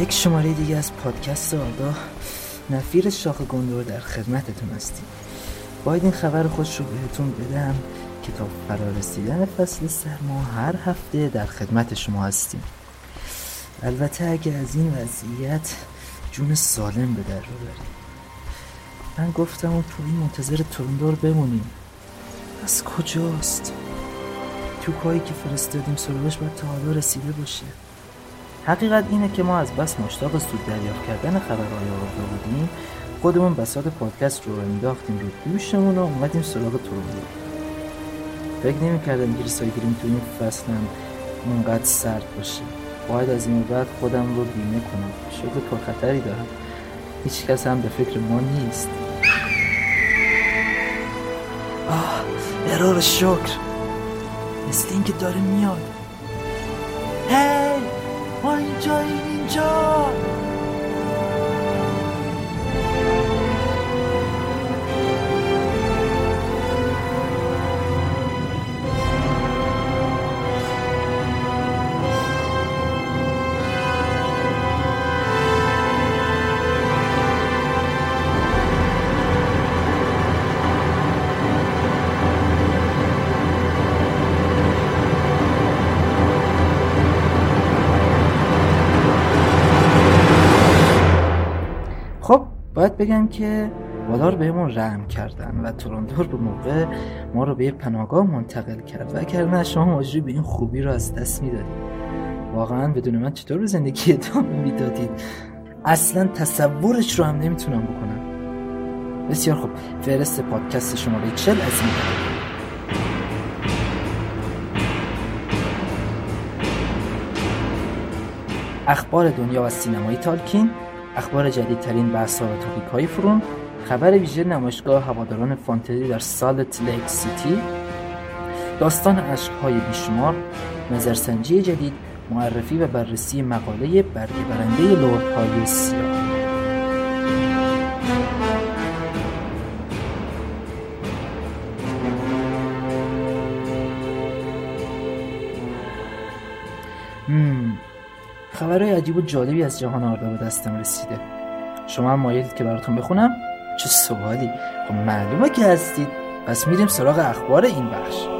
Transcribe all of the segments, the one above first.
یک شماره دیگه از پادکست آردا نفیر شاخ گندور در خدمتتون هستیم. باید این خبر خوش رو بهتون بدم که تا فرارسیدن فصل سرما هر هفته در خدمت شما هستیم. البته اگه از این وضعیت جون سالم به در رو بریم. من گفتم و توی منتظر تورندور بمونیم. از کجاست؟ توپایی که فرستادیم سراغش باید تا حالا رسیده باشه. حقیقت اینه که ما از بس مشتاق سود دریافت کردن خبرهای آردا بودیم. خودمون بساط پادکست رو انداختیم رو دوشمون و اومدیم سراغ تورندور فکر نمی‌کردم گیر سایگیریم تو این فصل هم اونقدر سرد باشه. باید از این بعد خودم رو بیمه کنم. شغل پرخطری دارم. هیچ کس هم به فکر ما نیست. آه ارور شکر. مثل اینکه داره میاد. هی! باید بگم که والار بهمون رحم کردن و تورندور به موقع ما رو به یه پناهگاه منتقل کرد. و اگر نه شما مجری به این خوبی رو از دست می‌دادید. واقعا بدون من چطور به زندگی ادامه می‌دادید؟ اصلا تصورش رو هم نمی‌تونم بکنم. بسیار خوب. فهرست پادکست شماره چل از این اخبار دنیا و سینمای تالکین اخبار جدیدترین بحث و topic های forum خبر ویژه نمایشگاه هواداران فانتزی در سالت لیک سیتی داستان عشقهای بیشمار نظرسنجی جدید معرفی و بررسی مقاله برگه برنده لردهای سیاه خبرهای عجیب و جالبی از جهان آردا به دستم رسیده. شما هم مایلید که براتون بخونم؟ چه سوالی. خب معلومه که هستید. پس میریم سراغ اخبار این بخش.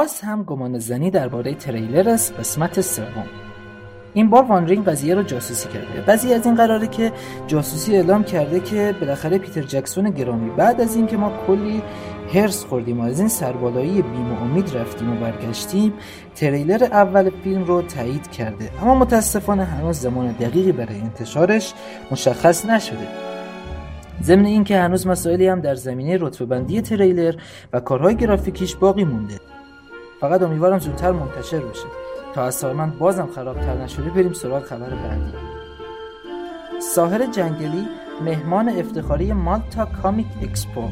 باز هم گمان زنی درباره تریلر از قسمت سوم. این بار وانرین قضیه رو جاسوسی کرده. قضیه از این قراره که جاسوسی اعلام کرده که بالاخره پیتر جکسون گرامی بعد از اینکه ما کلی هرس خوردیم و از این سربالایی بیم و امید رفتیم و برگشتیم تریلر اول فیلم رو تایید کرده. اما متاسفانه هنوز زمان دقیقی برای انتشارش مشخص نشده. ضمن اینکه هنوز مسائلی هم در زمینه رتبه بندی تریلر و کارهای گرافیکیش باقی مونده. فقط امیدوارم زودتر منتشر بشه. تا اثر من بازم خرابتر نشده بریم سراغ خبر بعدی. ساحر جنگلی مهمان افتخاری Malta Comic Expo.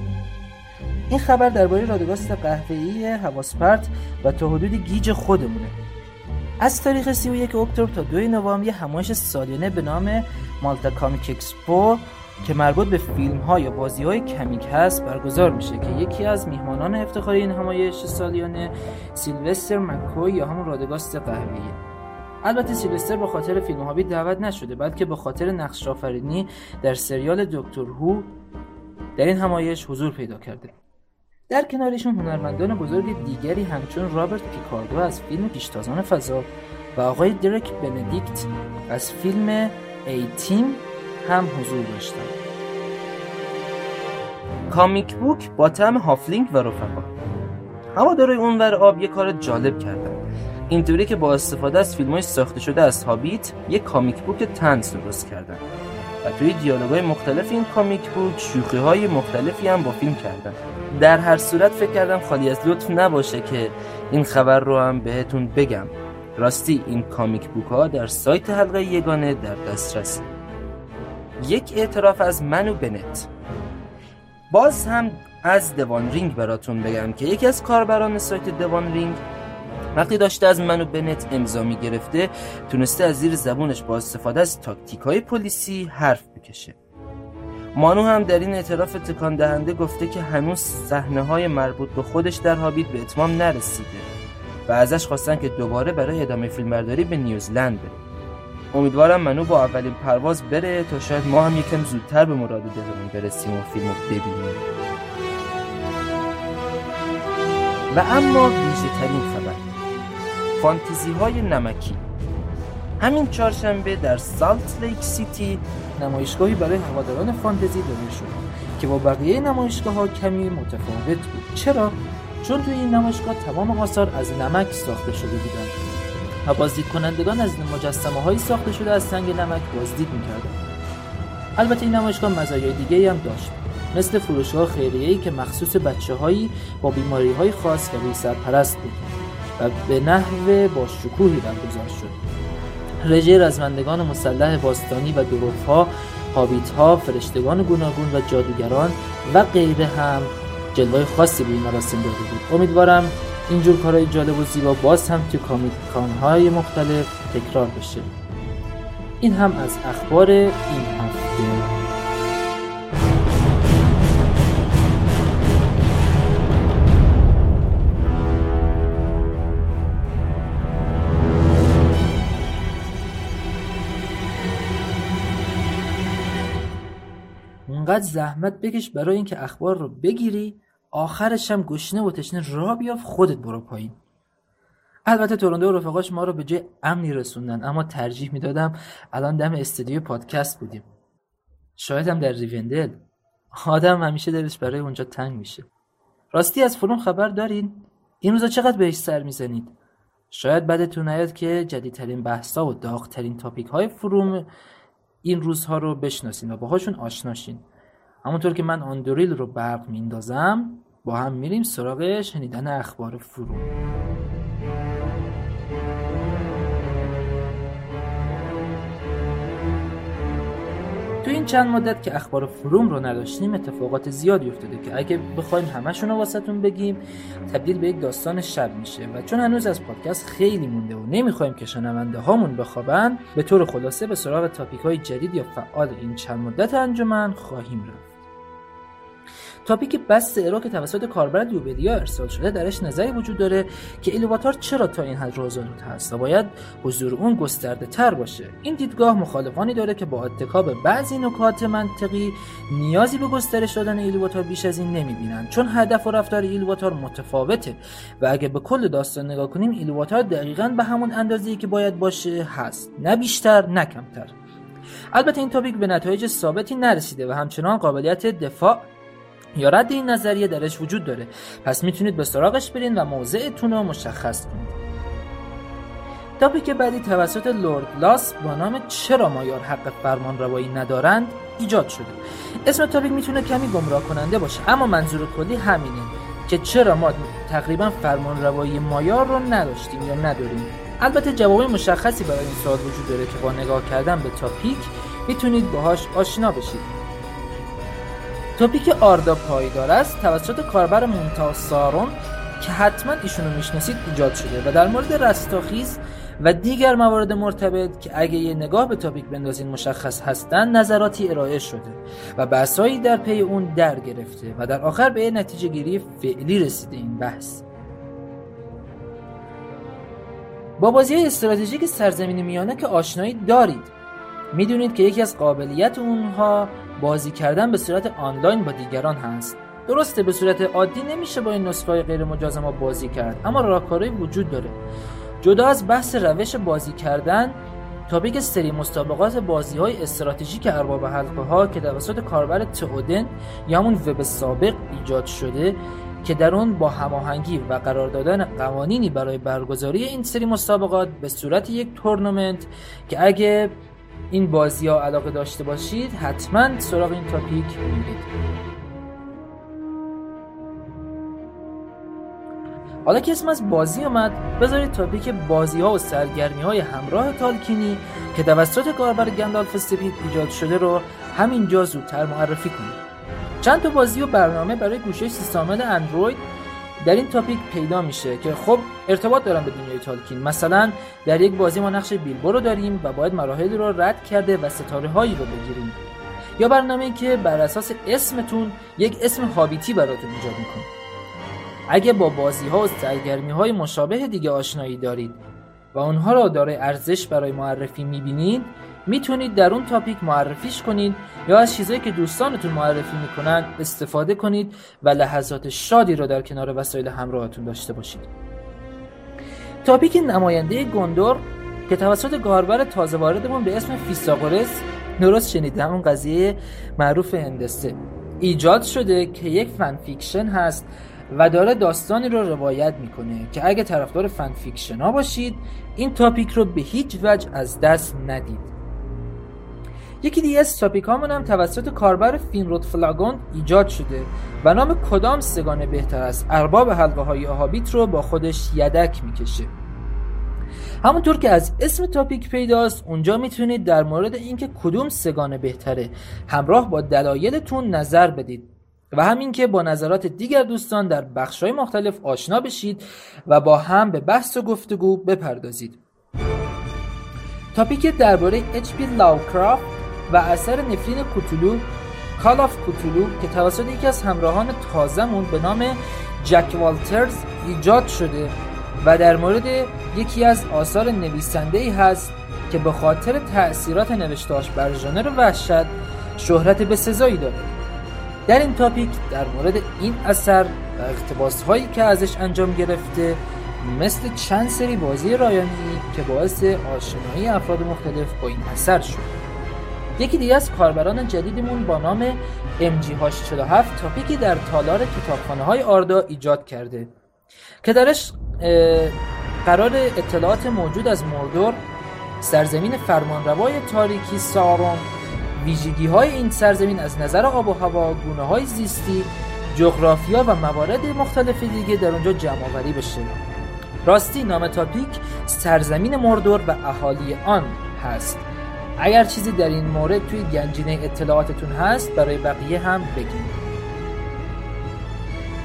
این خبر درباره راداگاست قهوه‌ای حواسپرت و تا حدودی گیج خودمونه. از تاریخ 31 اکتبر تا 2 نوامبر یه همایش سالیانه به نام Malta Comic Expo که مربوط به فیلم ها یا بازی های کمیک هست برگزار میشه که یکی از میهمانان افتخاری این همایش سالیانه سیلوستر مکوی یا همون رادگاست قهوه‌ایه البته سیلوستر به خاطر فیلم هابی دعوت نشده بلکه به خاطر نقش آفرینی در سریال دکتر هو در این همایش حضور پیدا کرده. در کنارشون هنرمندان بزرگ دیگری همچون رابرت پیکاردو از فیلم پیشتازان فضا و آقای درک بندیکت از فیلم A-Team هم حضور داشتن comic book با تم هالفلینگ و رفقا. هوادارای اونور آب یه کار جالب کردن. اینطوری که با استفاده از فیلم های ساخته شده از هابیت یه comic book طنز درست کردن. و توی دیالوگای مختلف این comic book شوخی های مختلفی هم با فیلم کردن. در هر صورت فکر کردم خالی از لطف نباشه که این خبر رو هم بهتون بگم. راستی این comic book ها در سایت حلقه یگانه در دسترس یک اعتراف از مانو بنت. باز هم از The One Ring براتون بگم که یکی از کاربران سایت The One Ring وقتی داشته از مانو بنت امضا می گرفته تونسته از زیر زبونش با استفاده از تاکتیک های پلیسی حرف بکشه. مانو هم در این اعتراف تکان دهنده گفته که هنوز صحنه های مربوط به خودش در هابیت به اتمام نرسیده و ازش خواستن که دوباره برای ادامه فیلمبرداری به نیوزلند بره. امیدوارم منو با اولین پرواز بره تا شاید ما هم یکم زودتر به مراد دلمون برسیم و فیلمو ببینیم. و اما ویژه ترین خبر. فانتزی های نمکی. همین چهارشنبه در سالت لیک سیتی نمایشگاهی برای هواداران فانتزی داده شد که با بقیه نمایشگاه ها کمی متفاوت بود. چرا؟ چون توی این نمایشگاه تمام آثار از نمک ساخته شده بودند. و بازدید کنندگان از مجسمه های ساخته شده از سنگ نمک بازدید می‌کردند البته این نمایشگاه مزایای دیگه هم داشت مثل فروشگاه خیریه‌ای که مخصوص بچه هایی با بیماری های خاص و روی سرپرست بود و به نحو با شکوهی برگزار شد. رژه رزمندگان مسلح باستانی و دروف ها هابیت ها فرشتگان گوناگون و جادوگران و غیره هم جلوه خاصی به این مراسم داده بود. امیدوارم اینجور کارهای جالب و زیبا باز هم تو کامیکان های مختلف تکرار بشه. این هم از اخبار این هفته. اونقدر زحمت بکش برای اینکه اخبار رو بگیری آخرش هم گشنه و تشنه را بیاف خودت برو پایین. البته تورنده و رفقاش ما رو به جای امنی رسوندن اما ترجیح می‌دادم الان دم استودیو پادکست بودیم. شاید هم در ریوندل. آدم همیشه دلش برای اونجا تنگ میشه. راستی از فروم خبر دارین؟ این روزا چقدر بهش سر می‌زنید؟ شاید بدتون نیاد که جدیدترین بحثا و داغترین تاپیک های فروم این روزها رو بشناسین و باهاشون آشناشین همونطور که من آندوریل رو برق میندازم با هم میریم سراغ شنیدن اخبار فروم. تو این چند مدت که اخبار فروم رو نداشتیم اتفاقات زیادی افتاده که اگه بخوایم همشون رو واسهتون بگیم تبدیل به یک داستان شب میشه و چون هنوز از پادکست خیلی مونده و نمی‌خوایم که شنونده هامون بخوابن به طور خلاصه به سراغ تاپیک های جدید یا فعال این چند مدت انجمن خواهیم رفت. تاپیک بست که توسط کاربر دیوبدیا ارسال شده درش نظری وجود داره که ایلواتار چرا تا این حد روزانوت هست و باید حضور اون گسترده تر باشه. این دیدگاه مخالفانی داره که با اتکا به بعضی نکات منطقی نیازی به گسترش دادن ایلواتار بیش از این نمی‌بینن. چون هدف و رفتار ایلواتار متفاوته و اگه به کل داستان نگاه کنیم ایلواتار دقیقا به همون اندازه‌ای که باید باشه هست. نه بیشتر نه کمتر. البته این تاپیک به نتایج ثابتی نرسیده و همچنان قابلیت دفاع یا رد این نظریه درش وجود داره. پس می‌تونید به سراغش برین و موضعتون رو مشخص کنید. تاپیک بعدی توسط لورد لاس با نام چرا مایار حق فرمان روایی ندارند ایجاد شده. اسم تاپیک می‌تونه کمی گمراه کننده باشه اما منظور کلی همینه که چرا ما تقریبا فرمان روایی مایار رو نداشتیم یا نداریم. البته جواب مشخصی برای این سوال وجود داره که با نگاه کردن به تاپیک می‌تونید باهاش آشنا بشید. تاپیک آردا پایدار است توسط کاربر مونتا سارون که حتما ایشونو می‌شناسید ایجاد شده و در مورد رستاخیز و دیگر موارد مرتبط که اگه یه نگاه به تاپیک بندازین مشخص هستن نظراتی ارائه شده و بحثایی در پی اون در گرفته و در آخر به نتیجه گیری فعلی رسیده این بحث. با بازی استراتژیک سرزمین میانه که آشنایی دارید می‌دونید که یکی از قابلیت اونها بازی کردن به صورت آنلاین با دیگران هست. درسته به صورت عادی نمیشه با این نسخه های غیر مجاز ما بازی کرد اما راهکارهایی وجود داره. جدا از بحث روش بازی کردن تاپیک سری مسابقات بازی های استراتژیک ارباب حلقه ها که توسط کاربر تئودن یا همون وب سابق ایجاد شده که در اون با هماهنگی و قرار دادن قوانینی برای برگزاری این سری مسابقات به صورت یک تورنمنت که اگه این بازی ها علاقه داشته باشید حتما سراغ این تاپیک میرید. حالا که اسم از بازی اومد بذارید تاپیک بازی ها و سرگرمی های همراه تالکینی که توسط کاربر گندالف سپید ایجاد شده رو همینجا زودتر معرفی کنیم. چند تا بازی و برنامه برای گوشه سیستم اندروید در این تاپیک پیدا میشه که خب ارتباط دارن به دنیای تالکین. مثلا در یک بازی ما نقش بیلبو رو داریم و باید مراحل رو رد کرده و ستاره هایی رو بگیریم. یا برنامه که بر اساس اسمتون یک اسم هابیتی براتون ایجاد می‌کنه. اگه با بازی ها و سرگرمی های مشابه دیگه آشنایی دارید و اونها را دارای ارزش برای معرفی می‌بینید می‌تونید در اون topic معرفیش کنید یا از چیزایی که دوستانتون معرفی می‌کنن استفاده کنید و لحظات شادی را در کنار وسایل همراهتون داشته باشید. topic نماینده گاندور که توسط کاربر تازه واردمون به اسم فیثاغورس درست شنیدم اون قضیه معروف هندسه. ایجاد شده که یک fan fiction هست و داره داستانی رو روایت می‌کنه که اگه طرفدار fan fiction ها باشید این تاپیک رو به هیچ وجه از دست ندید. یکی دیگه از تاپیک هم توسط کاربر فینرود فلاگون ایجاد شده و نام کدام سگانه بهتر است؟ ارباب حلقه های آهابیت رو با خودش یدک می‌کشه. همونطور که از اسم تاپیک پیداست اونجا می‌تونید در مورد اینکه کدوم سگانه بهتره همراه با دلایلتون نظر بدید و همین که با نظرات دیگر دوستان در بخشهای مختلف آشنا بشید و با هم به بحث و گفتگو بپردازید. topic درباره اچ.پی لاوکرافت و اثر نفرین کوتولو Call of Cthulhu که توسط یکی از همراهان تازمون به نام جک والترز ایجاد شده و در مورد یکی از آثار نویسنده ای هست که به خاطر تأثیرات نوشتاش بر ژانر وحشت شهرت به سزایی داره. در این تاپیک در مورد این اثر و اقتباس هایی که ازش انجام گرفته مثل چند سری بازی رایانی که باعث آشنایی افراد مختلف با این اثر شد. یکی دیگه از کاربران جدیدمون با نام MG847 تاپیکی در تالار کتابخانه های آردا ایجاد کرده. که درش قرار اطلاعات موجود از مردور سرزمین فرمانروای تاریکی سارون ویژگی های این سرزمین از نظر آب و هوا گونه های زیستی جغرافیا و موارد مختلف دیگه در اونجا جمع آوری بشه. راستی نام تاپیک سرزمین مردور و اهالی آن هست. اگر چیزی در این مورد توی گنجینه اطلاعاتتون هست برای بقیه هم بگیم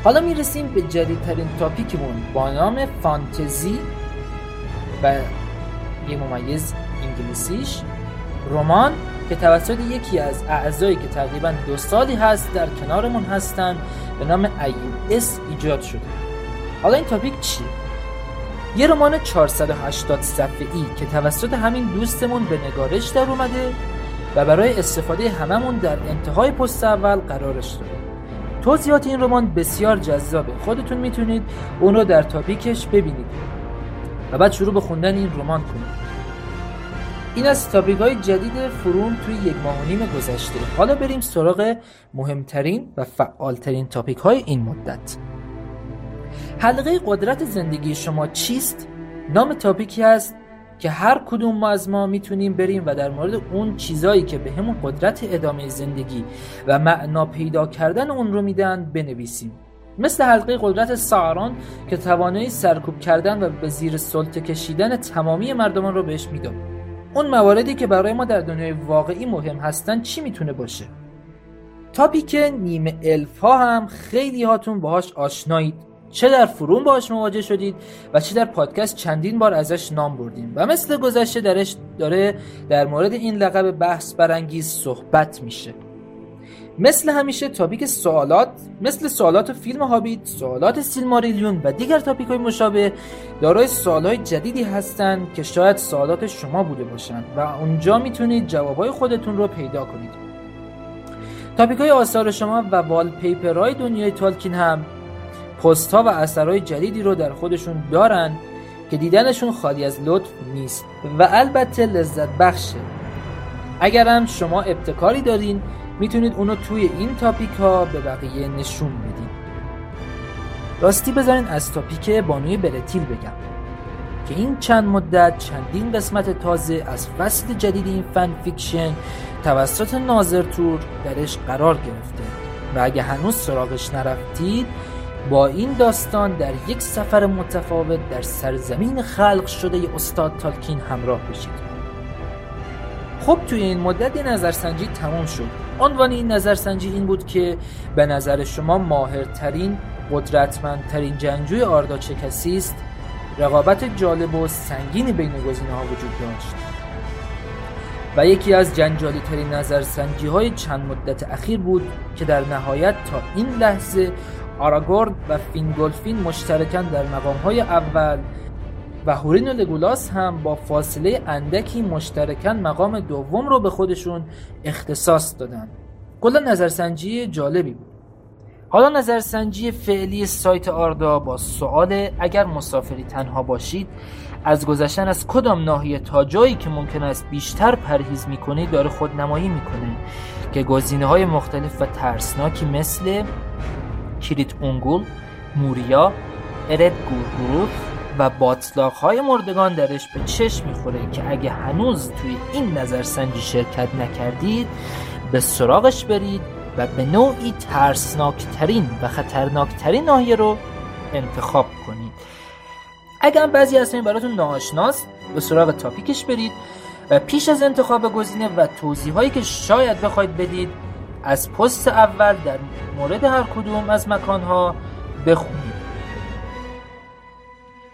حالا می‌رسیم به جدیدترین تاپیکمون با نام فانتزی و یه ممیز انگلیسیش. رمان که توسط یکی از اعضایی که تقریبا دو سالی هست در کنارمون هستن به نام ایو اس ایجاد شده. حالا این topic چیه؟ یه رمان 480 صفحه‌ای که توسط همین دوستمون به نگارش در اومده و برای استفاده هممون در انتهای پست اول قرارش داده. توضیحات این رمان بسیار جذابه. خودتون می‌تونید اون رو در تاپیکش ببینید و بعد شروع به خوندن این رمان کنید. این از تاپیک جدید فرون توی یک ماه و نیم گذشته. حالا بریم سراغ مهمترین و فعالترین تاپیک های این مدت. حلقه قدرت زندگی شما چیست؟ نام تاپیکی هست که هر کدوم ما از ما می‌تونیم بریم و در مورد اون چیزایی که به همون قدرت ادامه زندگی و معنا پیدا کردن اون رو میدن بنویسیم. مثل حلقه قدرت ساران که توانایی سرکوب کردن و به زیر سلطه کشیدن تمامی مردمان رو بهش می‌داد اون مواردی که برای ما در دنیای واقعی مهم هستن چی می‌تونه باشه؟ تاپیک نیمه الفا هم خیلی هاتون باهاش آشنایید. چه در فروم باش مواجه شدید و چه در پادکست چندین بار ازش نام بردیم و مثل گذشته درش داره در مورد این لقب بحث برانگیز صحبت میشه. مثل همیشه تاپیک سوالات مثل سوالات فیلم هابیت سوالات سیلماریلیون و دیگر تاپیک های مشابه دارای سوال های جدیدی هستند که شاید سوالات شما بوده باشند و اونجا می‌تونید جوابای خودتون رو پیدا کنید. تاپیک های آثار شما و والپیپر های دنیای تالکین هم پست ها و اثرهای جدیدی رو در خودشون دارن که دیدنشون خالی از لطف نیست و البته لذت بخشه. اگرم شما ابتکاری دارین می‌تونید اونو توی این topic ها به بقیه نشون بدین. راستی بذارین از topic بانوی برتیل بگم که این چند مدت چندین قسمت تازه از فصل جدید این fan fiction توسط ناظر تور درش قرار گرفته. و اگه هنوز سراغش نرفتید با این داستان در یک سفر متفاوت در سرزمین خلق شده ی استاد تالکین همراه بشید خب توی این مدت نظرسنجی تمام شد. عنوان این نظرسنجی این بود که به نظر شما ماهرترین قدرتمندترین جنگجوی آردا چه کسی است. رقابت جالب و سنگینی بین گزینه ها وجود داشت. و یکی از جنجالی ترین نظرسنجی های چند مدت اخیر بود که در نهایت تا این لحظه آراگورد و فینگولفین مشترکن در مقام های اول و هورین و لگولاس هم با فاصله اندکی مشترکن مقام دوم رو به خودشون اختصاص دادن. کلا نظرسنجی جالبی بود. حالا نظرسنجی فعلی سایت آردا با سوال اگر مسافری تنها باشید از گذشتن از کدام ناحیه تا جایی که ممکن است بیشتر پرهیز می‌کنید داره خودنمایی می‌کنه که گزینه های مختلف و ترسناکی مثل کریت اونگول، موریا، ارد گورگروف و باطلاق های مردگان درش به چشم می‌خوره که اگه هنوز توی این نظرسنجی شرکت نکردید به سراغش برید و به نوعی ترسناکترین و خطرناکترین ناحیه رو انتخاب کنید. اگر بعضی از براتون ناآشناست به سراغ تاپیکش برید. و پیش از انتخاب گزینه و توضیح هایی که شاید بخواید بدید از پست اول در مورد هر کدوم از مکانها بخونید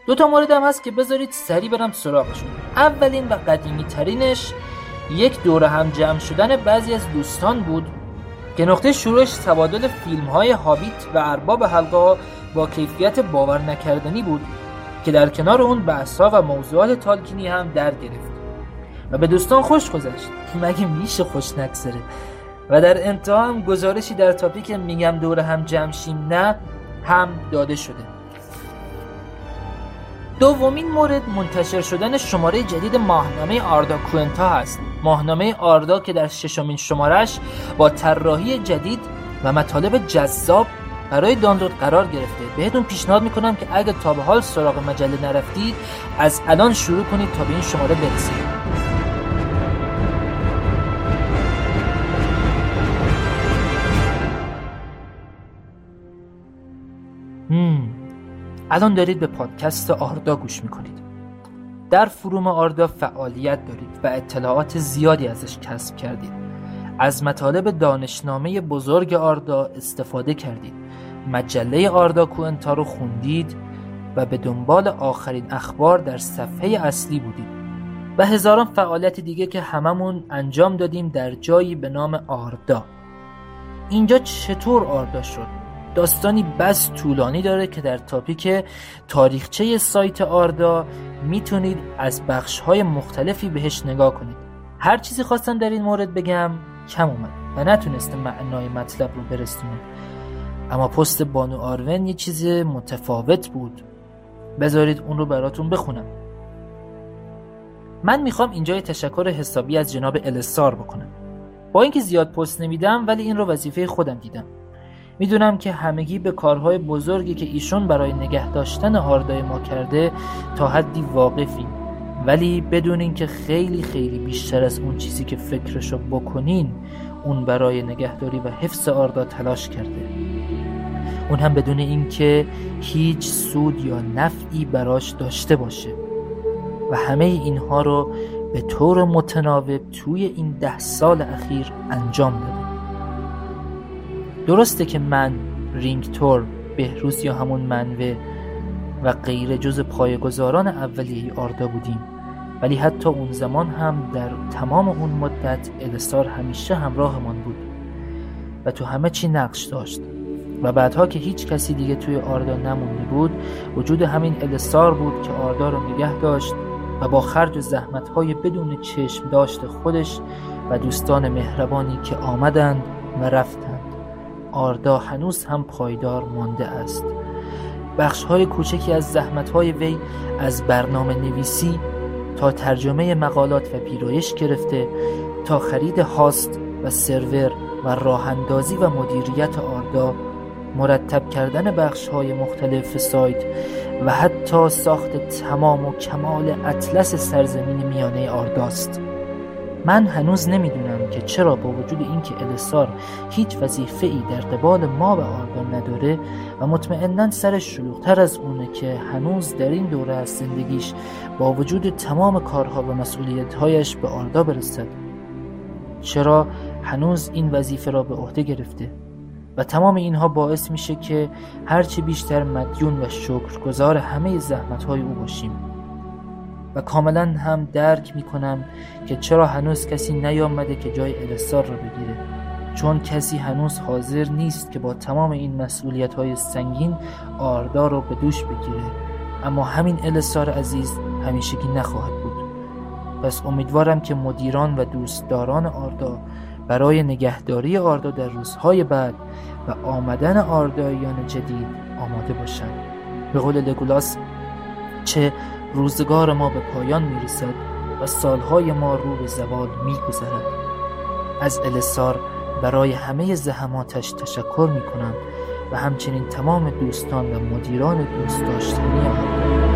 دو تا مورد هم هست که بذارید سری برم سراغشون. اولین و قدیمی ترینش یک دور هم جمع شدن بعضی از دوستان بود که نقطه شروعش تبادل فیلم های هابیت و ارباب حلقه با کیفیت باور نکردنی بود که در کنار اون بحث و موضوعات تالکینی هم در گرفت و به دوستان خوش گذشت مگه میشه خوش نگذره و در انتها هم گزارشی در تاپیک میگم دور هم جمشیم نه هم داده شده. دومین مورد منتشر شدن شماره جدید ماهنامه آردا کوئنتا هست. ماهنامه آردا که در ششمین شمارش با طراحی جدید و مطالب جذاب برای دانلود قرار گرفته. بهتون پیشنهاد می‌کنم که اگه تا به حال سراغ مجله نرفتید از الان شروع کنید تا به این شماره برسید. الان دارید به پادکست آردا گوش می‌کنید. در فروم آردا فعالیت دارید و اطلاعات زیادی ازش کسب کردید. از مطالب دانشنامه بزرگ آردا استفاده کردید. مجله آردا کوئنتا رو خوندید و به دنبال آخرین اخبار در صفحه اصلی بودید. و هزاران فعالیت دیگه که هممون انجام دادیم در جایی به نام آردا. اینجا چطور آردا شد؟ داستانی بس طولانی داره که در تاپیک تاریخچه سایت آردا می‌تونید از بخش های مختلفی بهش نگاه کنید. هر چیزی خواستم در این مورد بگم کم اومد و نتونسته معنای مطلب رو برسونه. اما پست بانو آرون یه چیز متفاوت بود. بذارید اون رو براتون بخونم. من می‌خوام اینجا تشکر حسابی از جناب السار بکنم. با اینکه زیاد پست نمیدم ولی این رو وظیفه خودم دیدم. می‌دونم که همگی به کارهای بزرگی که ایشون برای نگه داشتن آردای ما کرده تا حدی واقفیم. ولی بدونین که خیلی خیلی بیشتر از اون چیزی که فکرشو بکنین اون برای نگهداری و حفظ آردا تلاش کرده. اون هم بدون اینکه هیچ سود یا نفعی براش داشته باشه. و همه اینها رو به طور متناوب توی این ده سال اخیر انجام داده. درسته که من رینگ تور بهروز یا همون منوه و غیره جز پایگزاران اولیه آردا بودیم. ولی حتی اون زمان هم در تمام اون مدت الستار همیشه همراهمان بود و تو همه چی نقش داشت. و بعدها که هیچ کسی دیگه توی آردا نمونده بود وجود همین الستار بود که آردا رو نگه داشت و با خرج و زحمتهای بدون چشم داشت خودش و دوستان مهربانی که آمدند و رفتند. آردا هنوز هم پایدار مانده است. بخش های کوچکی از زحمت های وی از برنامه نویسی تا ترجمه مقالات و پیرایش گرفته تا خرید هاست و سرور و راهندازی و مدیریت آردا مرتب کردن بخش های مختلف سایت و حتی ساخت تمام و کمال اطلس سرزمین میانه آرداست من هنوز نمی‌دونم که چرا با وجود اینکه السار هیچ وظیفه ای در قبال ما به آردا نداره و مطمئنا سرش شلوغتر از اونه که هنوز در این دوره از زندگیش با وجود تمام کارها و مسئولیتهایش به آردا برسد. چرا هنوز این وظیفه را به عهده گرفته و تمام اینها باعث میشه که هرچی بیشتر مدیون و شکرگزار همه زحمتهای او باشیم؟ و کاملا هم درک می‌کنم که چرا هنوز کسی نیامده که جای الستار را بگیره. چون کسی هنوز حاضر نیست که با تمام این مسئولیت های سنگین آردا رو به دوش بگیره. اما همین الستار عزیز همیشگی نخواهد بود. پس امیدوارم که مدیران و دوستداران آردا برای نگهداری آردا در روزهای بعد و آمدن آرداییان جدید آماده باشند. به قول لگولاس چه روزگار ما به پایان می‌رسد و سالهای ما رو به زوال میگذرد. از السار برای همه زحماتش تشکر می‌کنم و همچنین تمام دوستان و مدیران دوست داشتنی آن.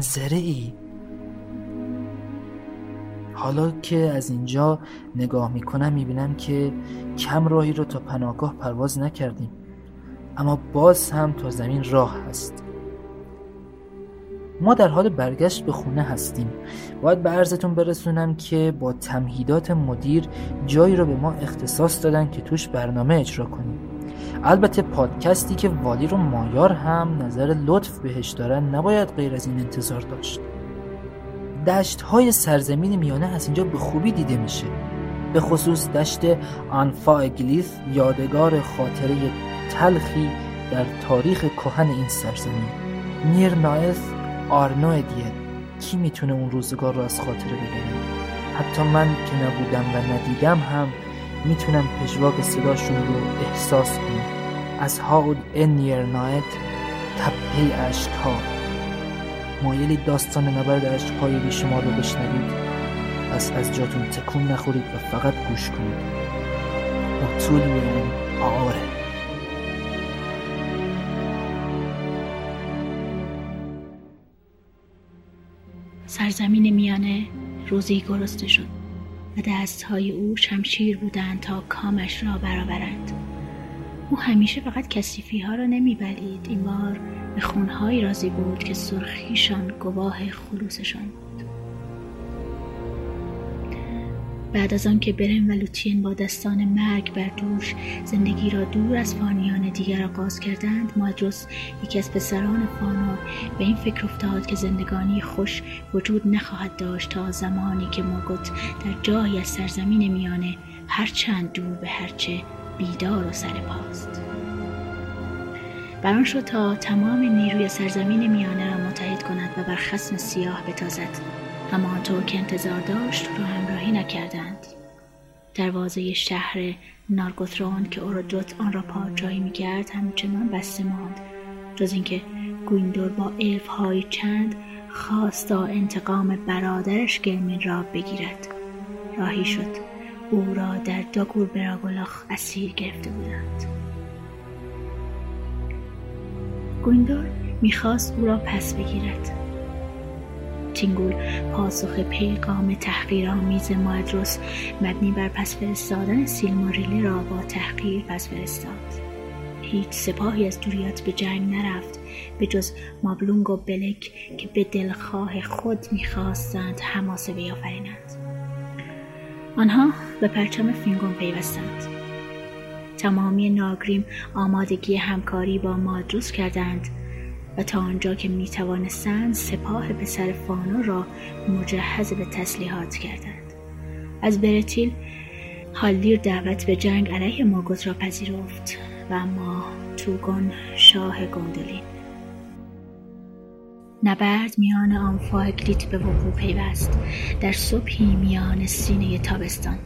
منظره ای. حالا که از اینجا نگاه می‌کنم می‌بینم که کم راهی رو تا پناهگاه پرواز نکردیم. اما باز هم تا زمین راه هست. ما در حال برگشت به خونه هستیم. باید به عرضتون برسونم که با تمهیدات مدیر جایی رو به ما اختصاص دادن که توش برنامه اجرا کنیم. البته پادکستی که والی رو مایار هم نظر لطف بهش دارن نباید غیر از این انتظار داشت. دشت های سرزمین میانه از اینجا به خوبی دیده میشه. به خصوص دشت آنفا اگلیث یادگار خاطره تلخی در تاریخ کهن این سرزمین. نیر نایث آرنو دیه. کی می‌تونه اون روزگار رو از خاطره بگیره حتی من که نبودم و ندیدم هم می‌تونم پژواک صداشون رو احساس کنم. از هاود انیر نایت تپه عشق ها مایلی داستان نبرد عشق های بیشمار رو بشنوید. پس از جاتون تکون نخورید و فقط گوش کنید. اطولیون آره. سرزمین میانه روزی گرسته شد. و دستهای او شمشیر بودند تا کامش را برآورند. او همیشه فقط کسیفی ها را نمی بلید این بار به خونهایی راضی بود که سرخیشان گواه خلوصشان بعد از آنکه برم و لوتین با دستان مرگ بر دوش زندگی را دور از فانیان دیگر آغاز کردند مادروس یکی از پسران فانور به این فکر افتاد که زندگانی خوش وجود نخواهد داشت تا زمانی که موگوت در جایی از سرزمین میانه هرچند دور به هرچه بیدار و سر پاست. بران شد تا تمام نیروی سرزمین میانه را متحد کند و بر خسم سیاه بتازد. اما آنطور که انتظار داشت رو همراهی نکردند. دروازه شهر نارگوترون که اوردوت آن را پادشاهی می‌کرد همچنان بسته ماند. جز اینکه گویندور با الف های چند خواستا انتقام برادرش گرمین را بگیرد. راهی شد. او را در داگور براگولاخ اسیر گرفته بودند. گویندور می‌خواست او را پس بگیرد. تینگول پاسخ پیغام تحقیرآمیز مادروس مبنی بر پس فرستادن سیلماریلی را با تحقیر پس فرستاد. هیچ سپاهی از دوریات به جنگ نرفت به جز مابلونگ و بلک که به دلخواه خود می‌خواستند حماسه بیافرینند. آنها به پرچم فینگون پیوستند. تمامی ناگریم آمادگی همکاری با مادروس کردند. تا آنجا که می توانستند سپاه پسر فانو را مجهز به تسلیحات کردند. از برتیل هالدیر دعوت به جنگ علیه ماگوت را پذیرفت و اما تورگون شاه گندولین نبرد میان آنفائوگلیت به وقوع پیوست. در صبحی میانه تابستان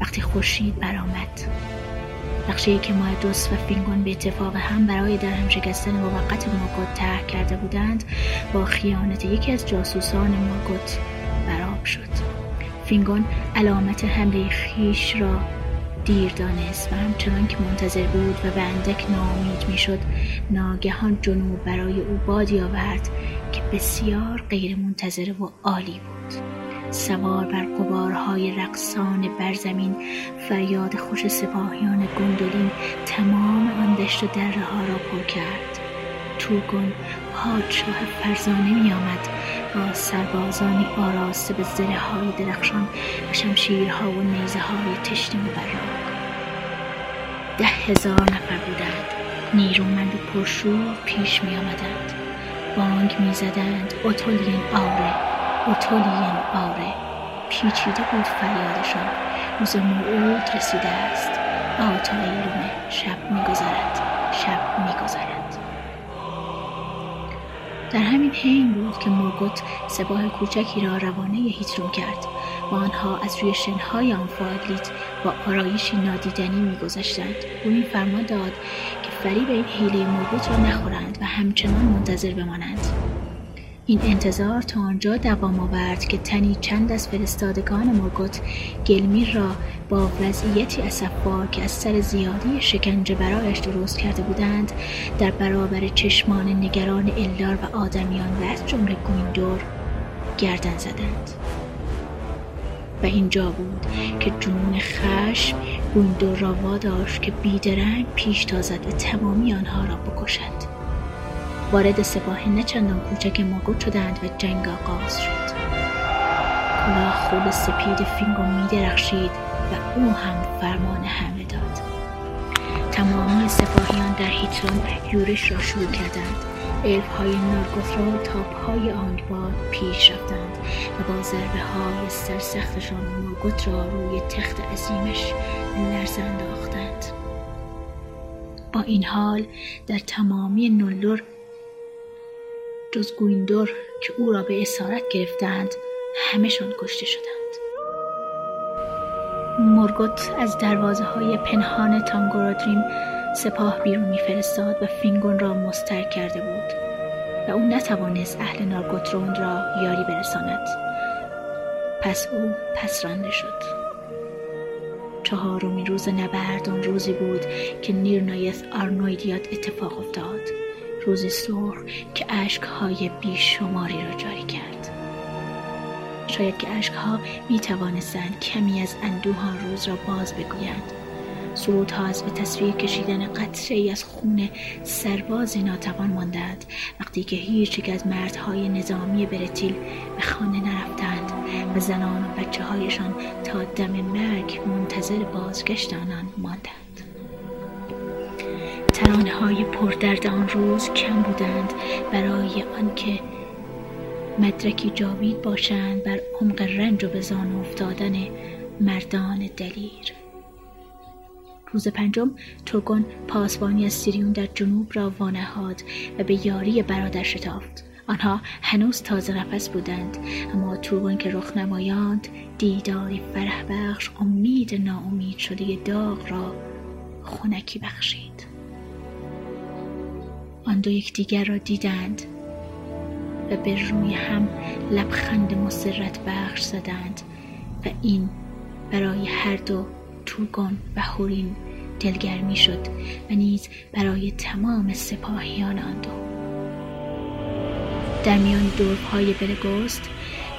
وقتی خورشید برآمد. نقشه که مایدروس و فینگون به اتفاق هم برای در هم شکستن موقت مورگوت طرح کرده بودند با خیانت یکی از جاسوسان مورگوت بر آب شد. فینگون علامت حمله خویش را دیر دانست و همچنان که منتظر بود و به اندک ناامید می‌شد ناگهان جنوب برای او بادی آورد که بسیار غیر منتظر و عالی بود. سوار بر قبارهای رقصان بر زمین فریاد خوش سپاهیان گندولین تمام آن دشت و دره ها را پر کرد. توگون پادشاه فرزانه می آمد با سربازانی آراسته به زره های درخشان و شمشیرها و نیزه های تشت مبرق ده هزار نفر بودند. نیرومند و پرشور پیش می آمدند. بانگ می زدند. اتولین آره اتولین آره پیچیده بود فریادشان. روز موعود رسیده است. آتا ایلومه شب میگذرد. شب میگذرد. در همین حین بود که مورگوت سپاه کوچکی را روانه هیترون کرد. و آنها از روی شنهای آنفاگلیت با آرایشی نادیدنی میگذشتند. او این فرمان داد که فریب این حیله مورگوت را نخورند و همچنان منتظر بمانند. این انتظار تا آنجا دوام آورد که تنی چند از فرستادگان مورگوت گلمیر را با وضعیتی اسفبار که از سر زیادی شکنجه برایش درست کرده بودند در برابر چشمان نگران الدار و آدمیان و از جمله گویندور گردن زدند. و اینجا بود که جنون خشم گویندور را واداشت که بیدرنگ پیش تازد و تمامی آنها را بکشد. وارد سپاه نه چندان کوچک ماگوت شدند و جنگ آغاز شد. کلاه خود سپید فینگو می درخشید و او هم فرمان حمله داد. تمامی سپاهیان در هیتلون یورش را شروع کردند. الف های نارگوثرا تا پای آنگباد پیش رفتند و با ضربه های سرسختشان مورگوت را روی تخت عظیمش لرز انداختند با این حال در تمامی نلور جز گویندور که او را به اسارت گرفتند همهشان کشته شدند. مورگوت از دروازه های پنهان تانگورادریم سپاه بیرون میفرستاد و فینگون را مستر کرده بود و او نتوانست اهل نارگوتروند را یاری برساند. پس او پس رانده شد. چهارمین روز نبرد آن روزی بود که نیرنایت آرنویدیات اتفاق افتاد. روزی سرخ که اشکهای بیشماری را جاری کرد. شاید که اشکها می توانستند کمی از اندوه آن روز را باز بگویند. سرودها از به تصویر کشیدن قطره ای از خون سربازی ناتوان ماندند. وقتی که هیچ یک از مردهای نظامی برتیل به خانه نرفتند و زنان و بچه هایشان تا دم مرگ منتظر بازگشت آنان ماندند. ترانه های پردرد آن روز کم بودند برای آنکه مدرکی جاوید باشند بر عمق رنج و به زان افتادن مردان دلیر. روز پنجم توگون پاسبانی از سیریون در جنوب را وانهاد و به یاری برادر شتافت آنها هنوز تازه نفس بودند اما توگون که رخ نمایاند دیداری فرح بخش امید ناامید شده داغ را خونکی بخشید. آن دو یکدیگر را دیدند و به روی هم لبخند مسرت بخش زدند و این برای هر دو توگان و هورین دلگرمی شد و نیز برای تمام سپاهیان آن دو. در میان های بلگوست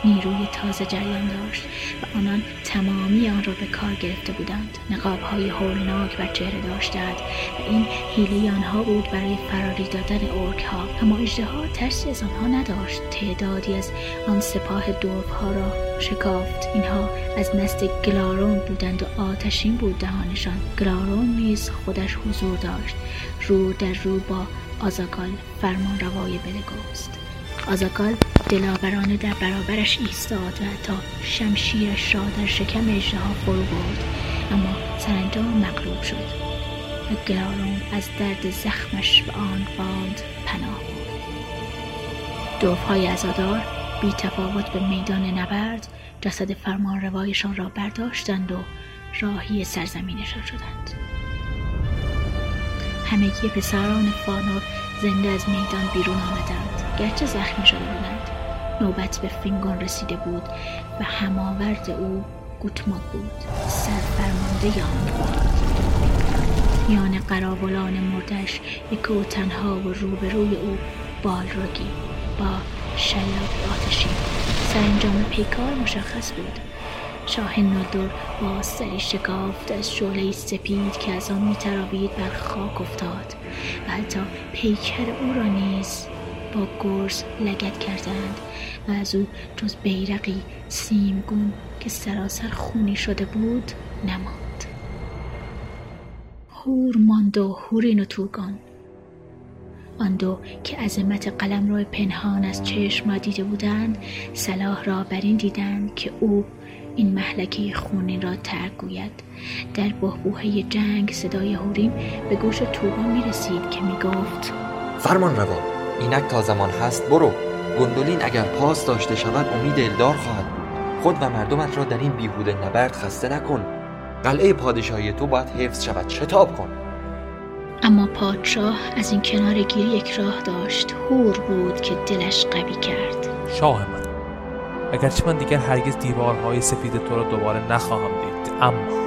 نیروی تازه جریان داشت و آنان تمامی آن را به کار گرفته بودند. نقاب های هولناک بر چهره داشتند و این حیله آنها بود برای فراری دادن اورک ها اما اجده ها ترسی از آنها نداشت. تعدادی از آن سپاه دورف ها را شکافت. اینها از نسل گلارون بودند و آتشین بود دهانشان. گلارون نیز خودش حضور داشت. رو در رو با آزاگال فرمان روای بلگوست آزاگال دلاورانه در برابرش ایستاد و تا شمشیرش را در شکم اژدها فرو برد. اما سرانجام مغلوب شد و گلارون از درد زخمش به آن باند پناه برد. دوفهای ازادار بی تفاوت به میدان نبرد جسد فرمان روایشان را برداشتند و راهی سرزمینشان شدند. همگی پسران فانور زنده از میدان بیرون آمدند. گرچه زخمی شده بودند. نوبت به فینگون رسیده بود و هماورد او گوتماک بود. سرفرمانده آن بود. میان قراولان مردش یک و تنها و روبروی او بالروگی با شلاق آتشی سرانجام پیکار مشخص بود. شاه نادر با سری شکافت از شعله سپید که از آن میتراوید بر خاک افتاد. و حتی پیکر او را نیز با گرز لگت کردند و از او جز بیرقی سیمگون که سراسر خونی شده بود نماند. هور ماند و هورین و تورگان آن دو که عظمت قلم روی پنهان از چشم را دیده بودند صلاح را بر این دیدند که او این محلکه خونین را ترک گوید. در بهبوهه جنگ صدای هوریم به گوش توبا می رسید که می گفت فرمان روا اینک تا زمان هست برو. گندولین اگر پاس داشته شود امید الدار خواهد بود. خود و مردمت را در این بیهوده نبرد خسته نکن. قلعه پادشاهی تو باید حفظ شود. شتاب کن. اما پادشاه از این کنار گیری یک راه داشت. هور بود که دلش قوی کرد. شاه من اگرچه من دیگر هرگز دیوارهای سفید تو را دوباره نخواهم دید اما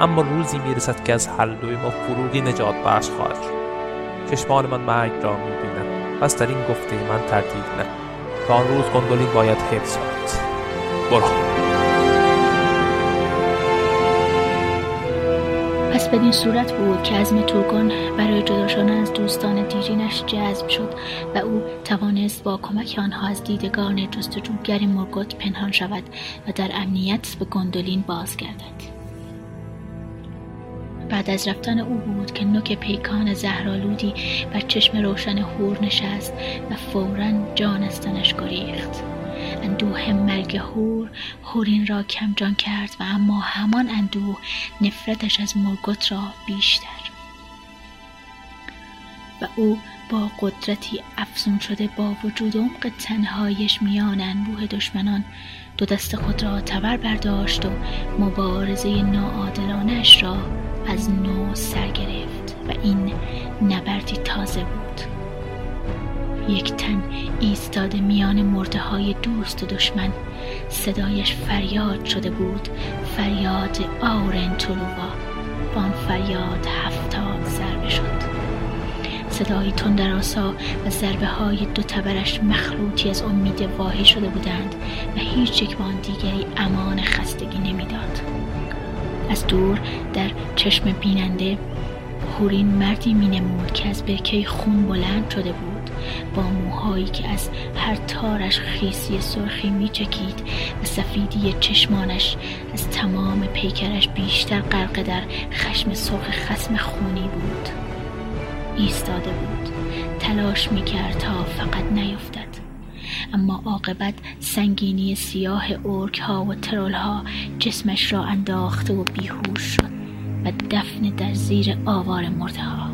اما روزی می‌رسد که از هر دوی ما فروغی نجات بخش خواهد شد. چشمان من مرگ را می‌بینم. پس در این گفته من تردید نه. تا آن روز گندولین باید حفظ شود. برو. پس بدین صورت بود که عزم تورگون برای جدا شدن از دوستان دیرینش جذب شد و او توانست با کمک آنها از دیدگان جستجوگر مرگوت پنهان شود و در امنیت به گندولین بازگردد. بعد از رفتن او بود که نوک پیکان زهرالودی بر چشم روشن هور نشست و فورا جان از تنش گریخت. اندوه مرگ هور هورین را کمجان کرد و اما همان اندوه نفرتش از مرگوت را بیشتر. و او با قدرتی افزون شده با وجود عمق تنهایش میان انبوه دشمنان دو دست خود را تبر برداشت و مبارزه ناعادلانش را از نو سر گرفت و این نبردی تازه بود. یک تن ایستاده میان مرده های دوست و دشمن. صدایش فریاد شده بود. فریاد آورن تولووا با فریاد هفتاد ضربه شد. صدایی تندراسا و ضربه های دو تبرش مخلوطی از امید واهی شده بودند و هیچ یک دیگری امان خستگی نمی‌داد. از دور در چشم بیننده هورین مردی مینمود که از برکه خون بلند شده بود. با موهایی که از هر تارش خیسی سرخی میچکید و سفیدی چشمانش از تمام پیکرش بیشتر غرق در خشم سرخ خسم خونی بود. ایستاده بود. تلاش می‌کرد تا فقط نیفتد. اما عاقبت سنگینی سیاه اورک ها و ترول ها جسمش را انداخته و بیهوش شد و دفن در زیر آوار مرده ها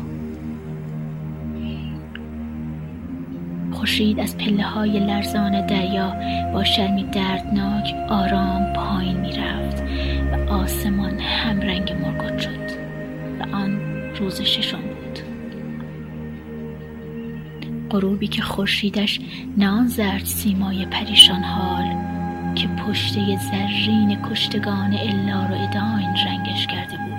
خورشید از پله های لرزان دریا با شرمی دردناک آرام پایین می رفت و آسمان هم رنگ مرگوت شد و آن روز ششم. غروبی که خورشیدش نه آن زرد سیمای پریشان حال که پشته زرین کشتگان الار و اداین رنگش کرده بود.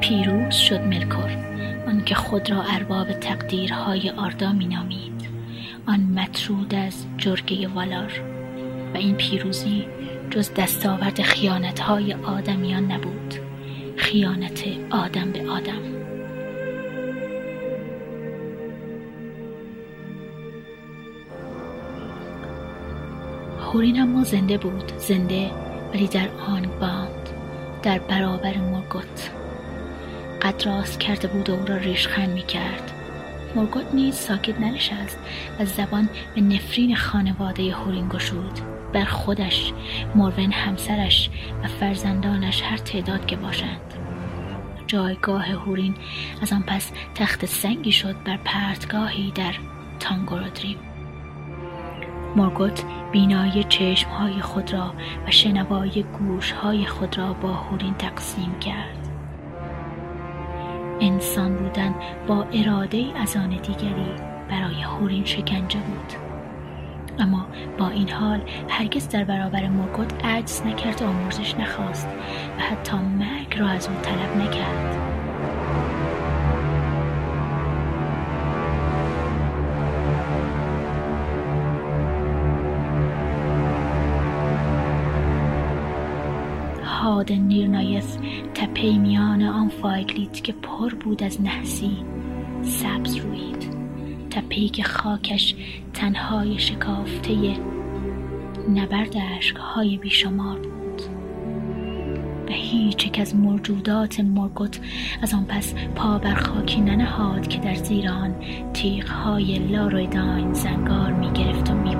پیروز شد ملکور که خود را ارباب تقدیرهای آردا می نامید آن مطرود از جرگه والار. و این پیروزی جز دستاورد های آدمیان نبود. خیانت آدم به آدم. هورین اما زنده بود زنده ولی در آن باند در برابر مرگوت قد راست کرده بود و او را ریشخند می کرد مرگوت نیز ساکت ننشست و زبان به نفرین خانواده هورین گشود بر خودش مروین همسرش و فرزندانش هر تعداد که باشند. جایگاه هورین از آن پس تخت سنگی شد بر پرتگاهی در تانگورودریم. مورگوت بینایی چشمهای خود را و شنوای گوشهای خود را با هورین تقسیم کرد. انسان بودن با اراده از آن دیگری برای هورین شکنجه بود. اما با این حال هرگز در برابر مورگوت عجز نکرد و آمرزش نخواست و حتی مرگ را از او طلب نکرد. هائود نیرنائت تپه میان آنفائوگلیت که پر بود از نحسی سبز روید. تپهی که خاکش تنهای شکافته نبرد عشقهای بیشمار بود. و هیچ یک از موجودات مورگوت از آن پس پا بر خاکی ننهاد که در زیر آن تیغهای الدار و اداین زنگار می گرفت و می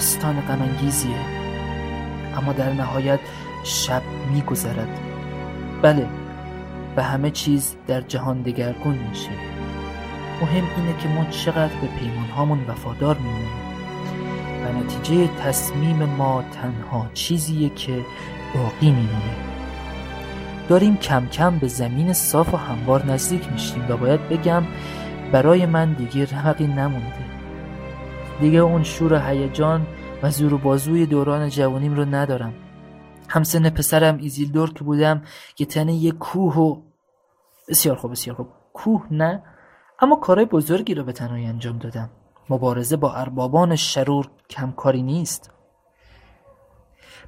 داستان غمانگیزیه. اما در نهایت شب میگذرد. بله و همه چیز در جهان دگرگون میشه. مهم اینه که ما چقدر به پیمان هامون وفادار میمونیم. و نتیجه تصمیم ما تنها چیزیه که باقی میمونه. داریم کم کم به زمین صاف و هموار نزدیک میشیم و باید بگم برای من دیگه رمقی نمونده. دیگه اون شور و هیجان و زور و بازوی دوران جوانیم رو ندارم. همسن پسرم ایزیلدور که بودم که تنه یه کوه و بسیار خوب بسیار خوب. کوه نه اما کارهای بزرگی رو به تنهایی انجام دادم. مبارزه با اربابان شرور کمکاری نیست.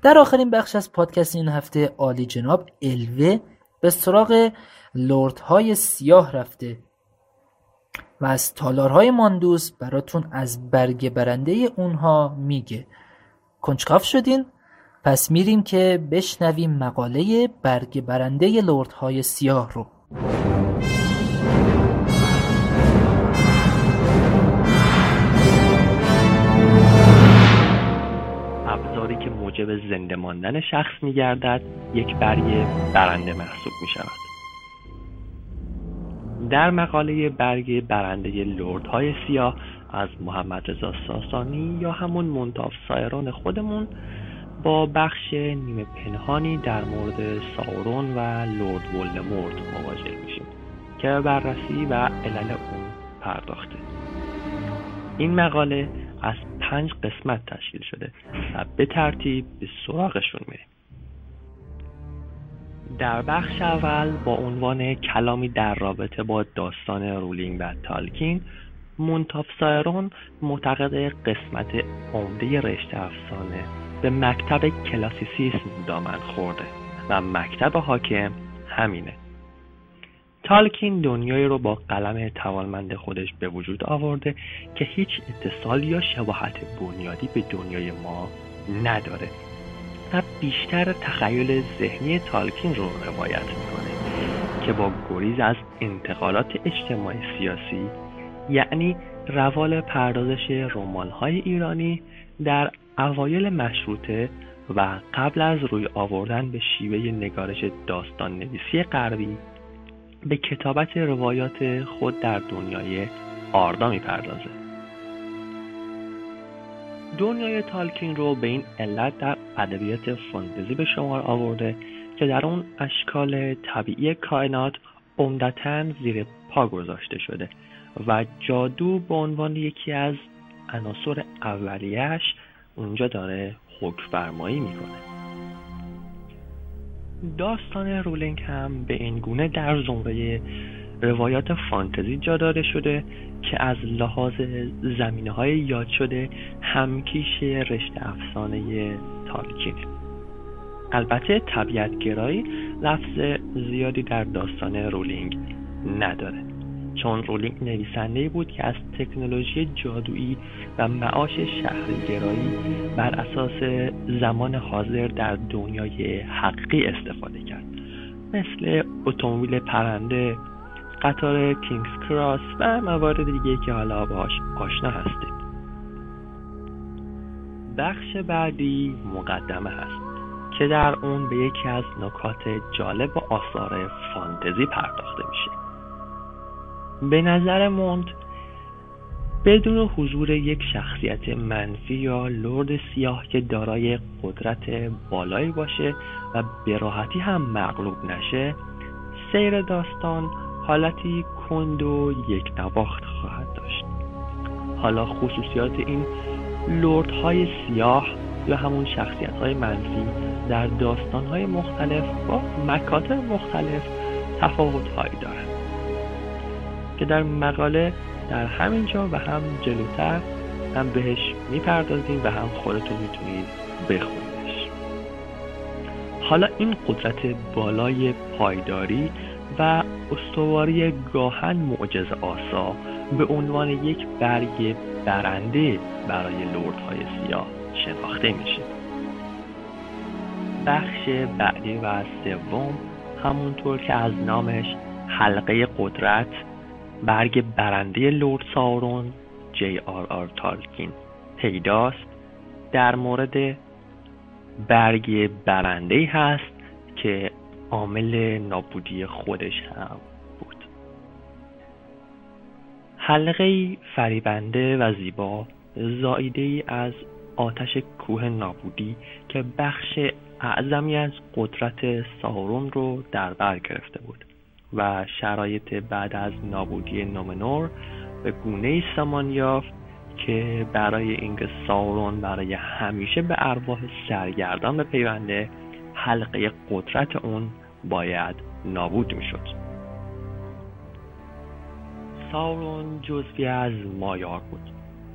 در آخرین بخش از پادکست این هفته عالی جناب الوه به سراغ لردهای سیاه رفته. و از تالارهای ماندوس براتون از برگ برنده اونها میگه. کنجکاف شدین؟ پس میریم که بشنویم مقاله برگ برنده لردهای سیاه رو. ابزاری که موجب زنده ماندن شخص میگردد یک برگ برنده محسوب می در مقاله برگ برنده لردهای سیاه از محمد رضا ساسانی یا همون منتاف سایران خودمون با بخش نیمه پنهانی در مورد ساورون و لورد ولدمورت مواجه میشیم که بررسی و علل اون پرداخته. این مقاله از پنج قسمت تشکیل شده و به ترتیب به سراغشون میریم. در بخش اول با عنوان کلامی در رابطه با داستان رولینگ و تالکین منتاف سایرون معتقد قسمت عمده رشته افسانه به مکتب کلاسیسیسم دامن خورده و مکتب حاکم همینه. تالکین دنیایی رو با قلم توانمند خودش به وجود آورده که هیچ اتصال یا شباهت بنیادی به دنیای ما نداره. و بیشتر تخیل ذهنی تالکین رو روایت می‌کنه که با گریز از انتقالات اجتماعی سیاسی یعنی روال پردازش های ایرانی در اوایل مشروطه و قبل از روی آوردن به شیوه نگارش داستان نویسی غربی به کتابت روایات خود در دنیای آردا می‌پردازه. دنیای تالکین رو به این علت در ادبیات فانتزی به شمار آورده که در اون اشکال طبیعی کائنات عمدتا زیر پا گذاشته شده و جادو به عنوان یکی از عناصر اولیش اونجا داره حکم فرمایی می‌کنه. داستان رولینگ هم به این گونه در زمره روایات فانتزی جا داده شده که از لحاظ زمینه های یاد شده همکیش رشته افسانه تالکینه البته طبیعت گرایی لفظ زیادی در داستان رولینگ نداره چون رولینگ نویسنده بود که از تکنولوژی جادویی و معاش شهرگرایی بر اساس زمان حاضر در دنیای حقیقی استفاده کرد. مثل اتومبیل پرنده قطار کینگز کراس و موارد دیگه که حالا باش آشنا هستید بخش بعدی مقدمه هست که در اون به یکی از نکات جالب و آثار فانتزی پرداخته میشه. به نظر موند بدون حضور یک شخصیت منفی یا لرد سیاه که دارای قدرت بالایی باشه و به راحتی هم مغلوب نشه سیر داستان حالتی کند و یک نواخت خواهد داشت. حالا خصوصیات این لردهای سیاه یا همون شخصیت های منفی در داستان های مختلف با مکاتب مختلف تفاوت هایی دارند. که در مقاله در همین جا و هم جلوتر هم بهش می‌پردازیم و هم خودتون می‌تونید بخونیدش. حالا این قدرت بالای پایداری و استواری گاهن معجز آسا به عنوان یک برگ برنده برای لردهای سیاه شناخته میشه. بخش بعدی و سوم همونطور که از نامش حلقه قدرت برگ برنده لورد ساورون جی آر آر تالکین پیداست. در مورد برگ برنده هست که عامل نابودی خودش هم بود. حلقه فریبنده و زیبا زایده ای از آتش کوه نابودی که بخش اعظمی از قدرت سارون رو در بر گرفته بود و شرایط بعد از نابودی نومنور به گونه سامان یافت که برای اینکه ساورون برای همیشه به ارواح سرگردان به پیونده حلقه قدرت اون باید نابود می‌شد. ساورون جزوی از مایار بود.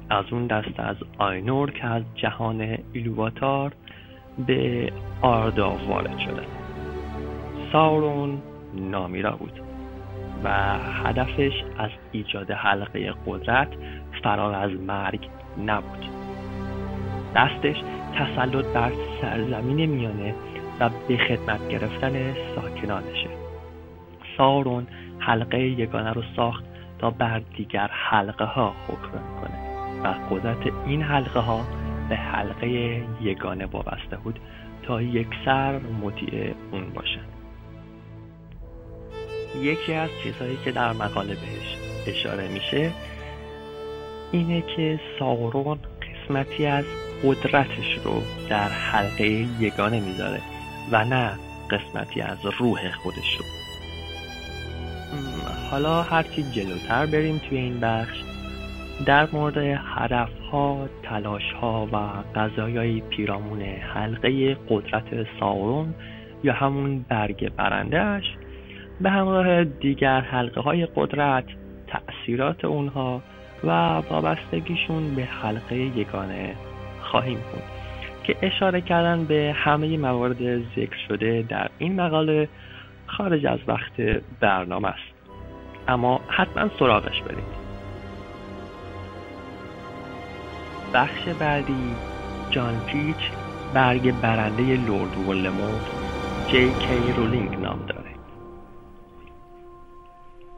از اون دست از آینور که از جهان ایلوواتار به آردا وارد شده. ساورون نامیرا بود و هدفش از ایجاد حلقه قدرت فرار از مرگ نبود. دستش تسلط بر سرزمین میانه و به خدمت گرفتن ساکنانشه. سارون حلقه یگانه رو ساخت تا بر دیگر حلقه ها حکم کنه و قدرت این حلقه ها به حلقه یگانه وابسته بود تا یک سر مطیع اون باشند یکی از چیزهایی که در مقاله بهش اشاره میشه اینه که ساورون قسمتی از قدرتش رو در حلقه یگانه می‌ذاره. و نه قسمتی از روح خودش رو حالا هرچی جلوتر بریم توی این بخش در مورد هدف ها، تلاش ها و قضایای پیرامون حلقه قدرت ساورون یا همون برگ برندهش به همراه دیگر حلقه های قدرت تأثیرات اونها و وابستگیشون به حلقه یگانه خواهیم بود. که اشاره کردن به همه موارد ذکر شده در این مقاله خارج از وقت برنامه است. اما حتما سراغش برید بخش بعدی جان پیچ برگ برنده لورد ولموت جی کی رولینگ نام داره.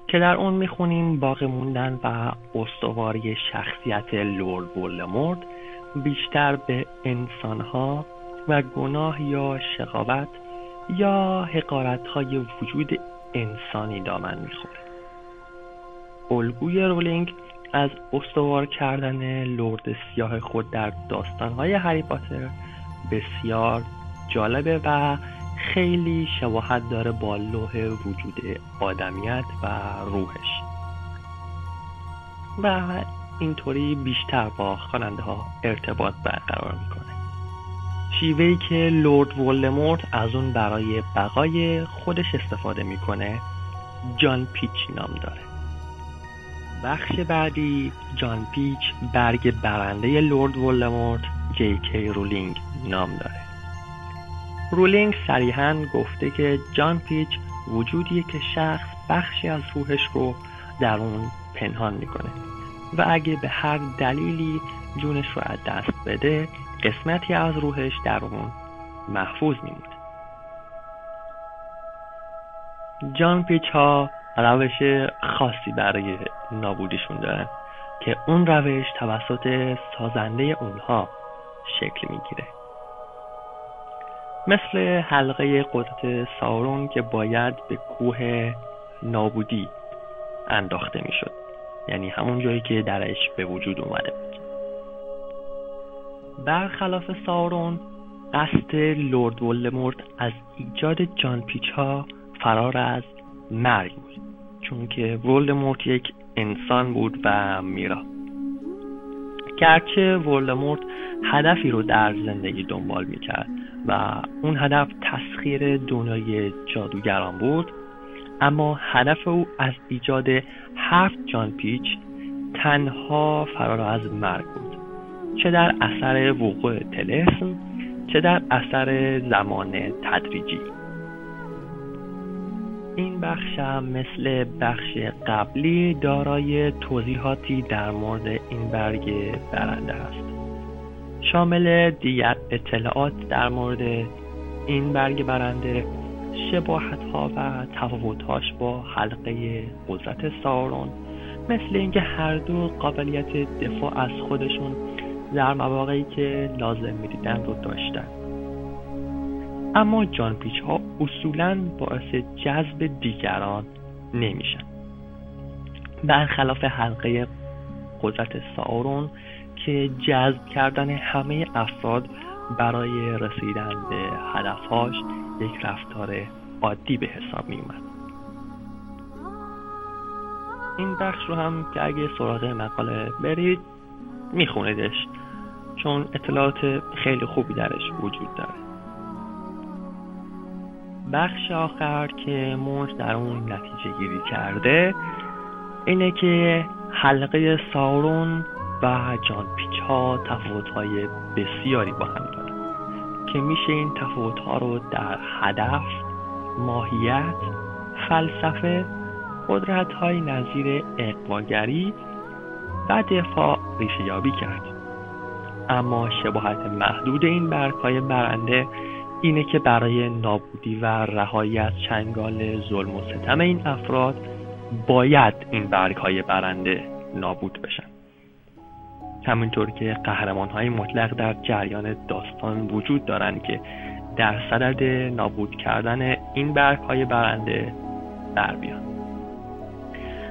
که در اون می‌خونیم باقی موندن و استواری شخصیت لورد ولدمورت بیشتر به انسانها و گناه یا شقاوت یا حقارت های وجود انسانی دامن می‌خوره. الگوی رولینگ از استوار کردن لرد سیاه خود در داستانهای هری پاتر بسیار جالبه و خیلی شباهت داره با لوح وجود آدمیت و روحش. و اینطوری بیشتر با خواننده ها ارتباط برقرار می‌کنه. شیوهی که لورد ولدمورت از اون برای بقای خودش استفاده می‌کنه جان پیچ نام داره. بخش بعدی جان پیچ برگ برنده لورد ولدمورت جی کی رولینگ نام داره. رولینگ صریحا گفته که جان پیچ وجودیه که شخص بخشی از روحش رو در اون پنهان می‌کنه. و اگه به هر دلیلی جونش رو از دست بده قسمتی از روحش در اون محفوظ میمونه. جان پیچ ها روش خاصی برای نابودیشون دارن که اون روش توسط سازنده اونها شکل می‌گیره. مثل حلقه قدرت سارون که باید به کوه نابودی انداخته می‌شد. یعنی همون جایی که درش به وجود اومده بود. برخلاف سارون قصد لورد ولدمورت از ایجاد جان پیچ ها فرار از مرگ بود چون که ولدمورت یک انسان بود و میرا. گرچه ولدمورت هدفی رو در زندگی دنبال می‌کرد و اون هدف تسخیر دنیای جادوگران بود اما هدف او از ایجاد هفت جان پیچ تنها فرار از مرگ بود. چه در اثر وقوع تلسم چه در اثر زمان تدریجی. این بخش هم مثل بخش قبلی دارای توضیحاتی در مورد این برگ برنده است. شامل دیگر اطلاعات در مورد این برگ برنده شباهت ها و تفاوتهاش با حلقه قدرت سارون مثل اینکه هر دو قابلیت دفاع از خودشون در مواقعی که لازم می‌دیدن رو داشتن. اما جان پیچ ها اصولا باعث جذب دیگران نمیشن. برخلاف حلقه قدرت سارون که جذب کردن همه افراد برای رسیدن به هدفهاش یک رفتار عادی به حساب می اومد. این بخش رو هم که اگه سراغ مقاله برید میخوندش چون اطلاعات خیلی خوبی درش وجود داره. بخش آخر که موج در اون نتیجه گیری کرده اینه که حلقه سارون و جان پیچ ها تفاوت های بسیاری با هم دارن. که میشه این تفاوت ها رو در هدف ماهیت فلسفه قدرت های نظیر اقواگری و دفاع ریشه یابی کرد. اما شباهت محدود این برگ های برنده اینه که برای نابودی و رهایی از چنگال ظلم و ستم این افراد باید این برگ های برنده نابود بشن. همینطور که قهرمان های مطلق در جریان داستان وجود دارند که در صدد نابود کردن این برگ های برنده بر بیان.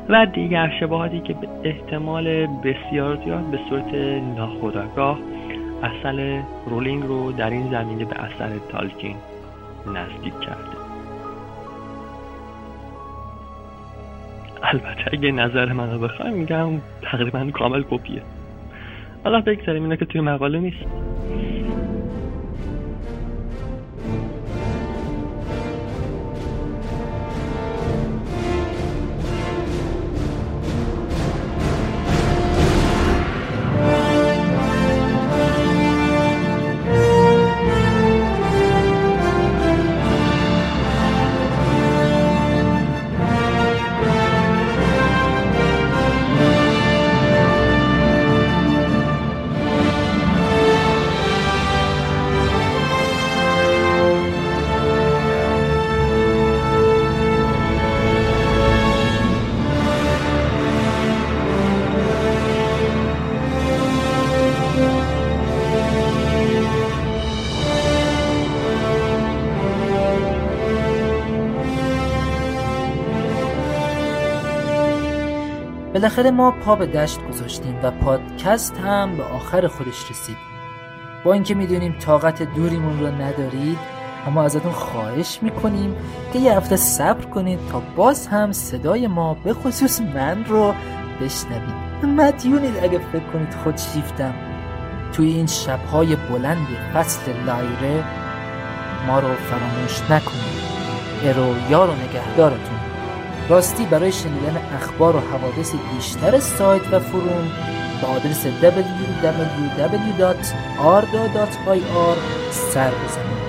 و دیگر شباهاتی که به احتمال بسیار زیاد به صورت ناخودآگاه اصل رولینگ رو در این زمینه به اثر تالکین نزدیک کرده. البته اگه نظر منو بخوای میگم تقریبا کامل کپیه. حالا بگذاریم اینا که توی مقاله نیست. بالاخره ما پا به دشت گذاشتیم و پادکست هم به آخر خودش رسید. با اینکه می‌دونیم طاقت دوریمون رو ندارید اما ازتون خواهش می‌کنیم که یه هفته صبر کنید تا باز هم صدای ما به خصوص من رو بشنوید. مدیونید اگه فکر کنید خود شیفتم. توی این شبهای بلند فصل لایره ما رو فراموش نکنید. ارو یار و نگهدارتون. راستی برای شنیدن اخبار و حوادث بیشتر سایت و فروم به آدرس www.arda.ir سر بزنید.